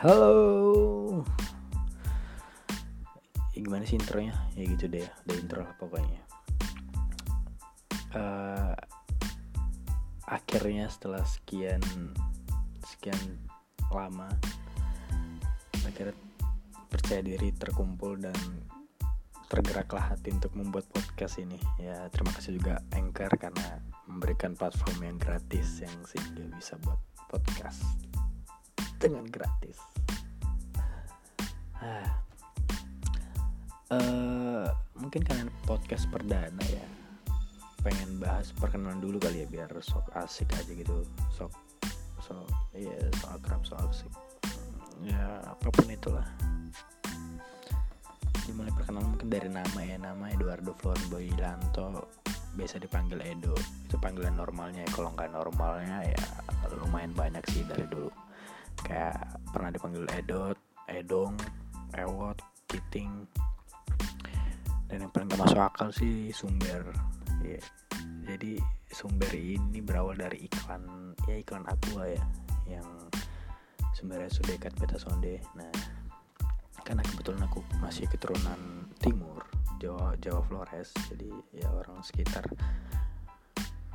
Halo. Ya, gimana sih intronya? Ya gitu deh, ada intro lah pokoknya. Uh, akhirnya setelah sekian sekian lama, akhirnya percaya diri terkumpul dan tergeraklah hati untuk membuat podcast ini. Ya terima kasih juga Anchor karena memberikan platform yang gratis yang sehingga bisa buat podcast dengan gratis. Uh, mungkin kalian podcast perdana ya pengen bahas perkenalan dulu kali ya biar sok asik aja gitu sok sok iya sok akrab sok asik. Ya apa pun itulah. Dimulai perkenalan mungkin dari nama ya nama Eduardo Flor Boylanto biasa dipanggil Edo. Itu panggilan normalnya ya kalau nggak normalnya ya lumayan banyak sih dari dulu kayak pernah dipanggil Edot, Edong, Ewot, Kiting. Dan yang paling gak masuk akal sih Sumber. Ya. jadi Sumber ini berawal dari iklan ya iklan Aqua ya yang sumbernya sudah dekat beta sonde. Nah karena kebetulan aku masih keturunan timur Jawa Jawa Flores. Jadi ya orang sekitar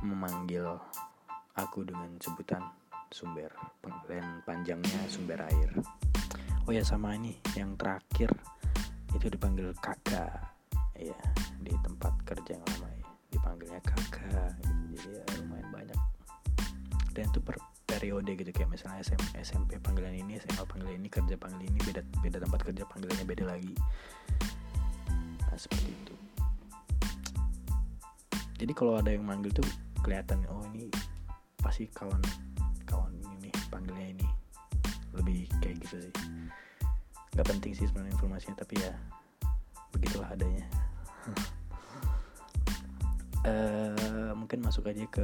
memanggil aku dengan sebutan sumber pengalian panjangnya sumber air. Oh ya sama ini yang terakhir itu dipanggil kakak ya di tempat kerja yang lama ya dipanggilnya kakak gitu. jadi ya lumayan banyak. Dan itu per periode gitu kayak misalnya SM, SMP panggilan ini SMA panggilan ini kerja panggilan ini beda beda tempat kerja panggilannya beda lagi. Nah seperti itu. Jadi kalau ada yang manggil tuh kelihatan oh ini pasti kawan panggilnya ini. Lebih kayak gitu sih. Nggak penting sih sebenarnya informasinya tapi ya begitulah adanya. Uh, mungkin masuk aja ke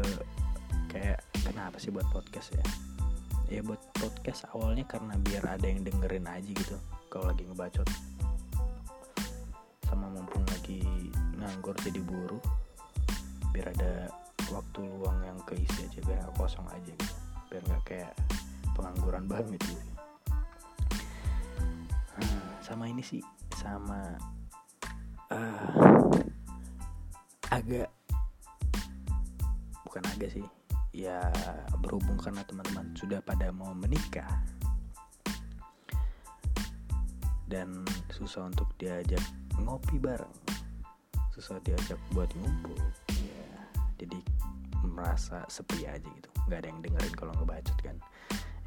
kayak kenapa sih buat podcast ya? Ya buat podcast awalnya karena biar ada yang dengerin aja gitu kalau lagi ngebacot. Sama mumpung lagi nganggur jadi buruh biar ada waktu luang yang keisi aja biar gak kosong aja gitu. Biar nggak kayak pengangguran banget gitu hmm, sama ini sih sama uh, agak bukan agak sih ya berhubung karena teman-teman sudah pada mau menikah. Dan susah untuk diajak ngopi bareng. Susah diajak buat ngumpul. Ya jadi merasa sepi aja gitu. Nggak ada yang dengerin kalau ngebacot kan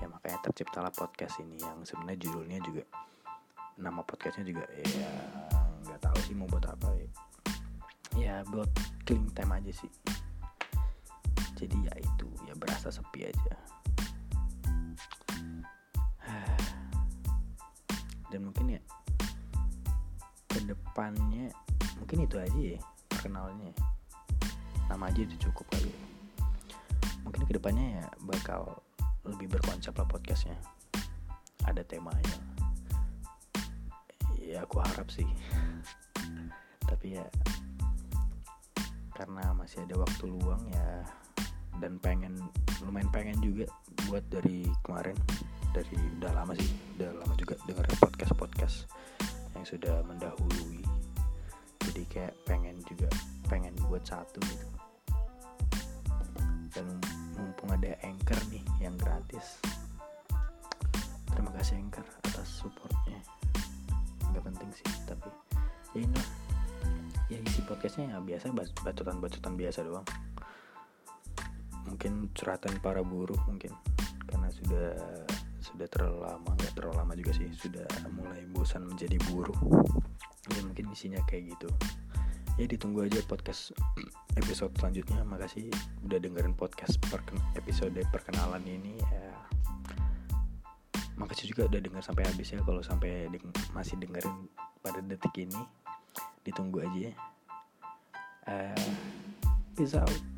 ya makanya terciptalah podcast ini yang sebenarnya judulnya juga nama podcastnya juga ya nggak tahu sih mau buat apa ya. Ya buat clean time aja sih. Jadi ya itu ya berasa sepi aja. Dan mungkin ya ke depannya mungkin itu aja ya perkenalnya. Nama aja itu cukup kali ya. Mungkin ke depannya ya bakal lebih berkonsep lah podcastnya. Ada temanya. Ya aku harap sih. Tapi ya karena masih ada waktu luang ya dan pengen lumayan pengen juga buat dari kemarin dari udah lama sih udah lama juga denger podcast podcast yang sudah mendahului. Jadi kayak pengen juga pengen buat satu gitu ada anchor nih yang gratis. Terima kasih anchor atas supportnya. Nggak penting sih tapi ya ini ya isi podcastnya ya biasa bacotan-bacotan biasa doang. Mungkin curhatan para buruh mungkin karena sudah sudah terlalu lama nggak terlalu lama juga sih sudah mulai bosan menjadi buruh. Ya mungkin isinya kayak gitu ya ditunggu aja podcast episode selanjutnya. Makasih udah dengerin podcast perken episode perkenalan ini ya. Makasih juga udah denger sampai habis ya kalau sampai deng masih dengerin pada detik ini. Ditunggu aja ya. Uh, peace out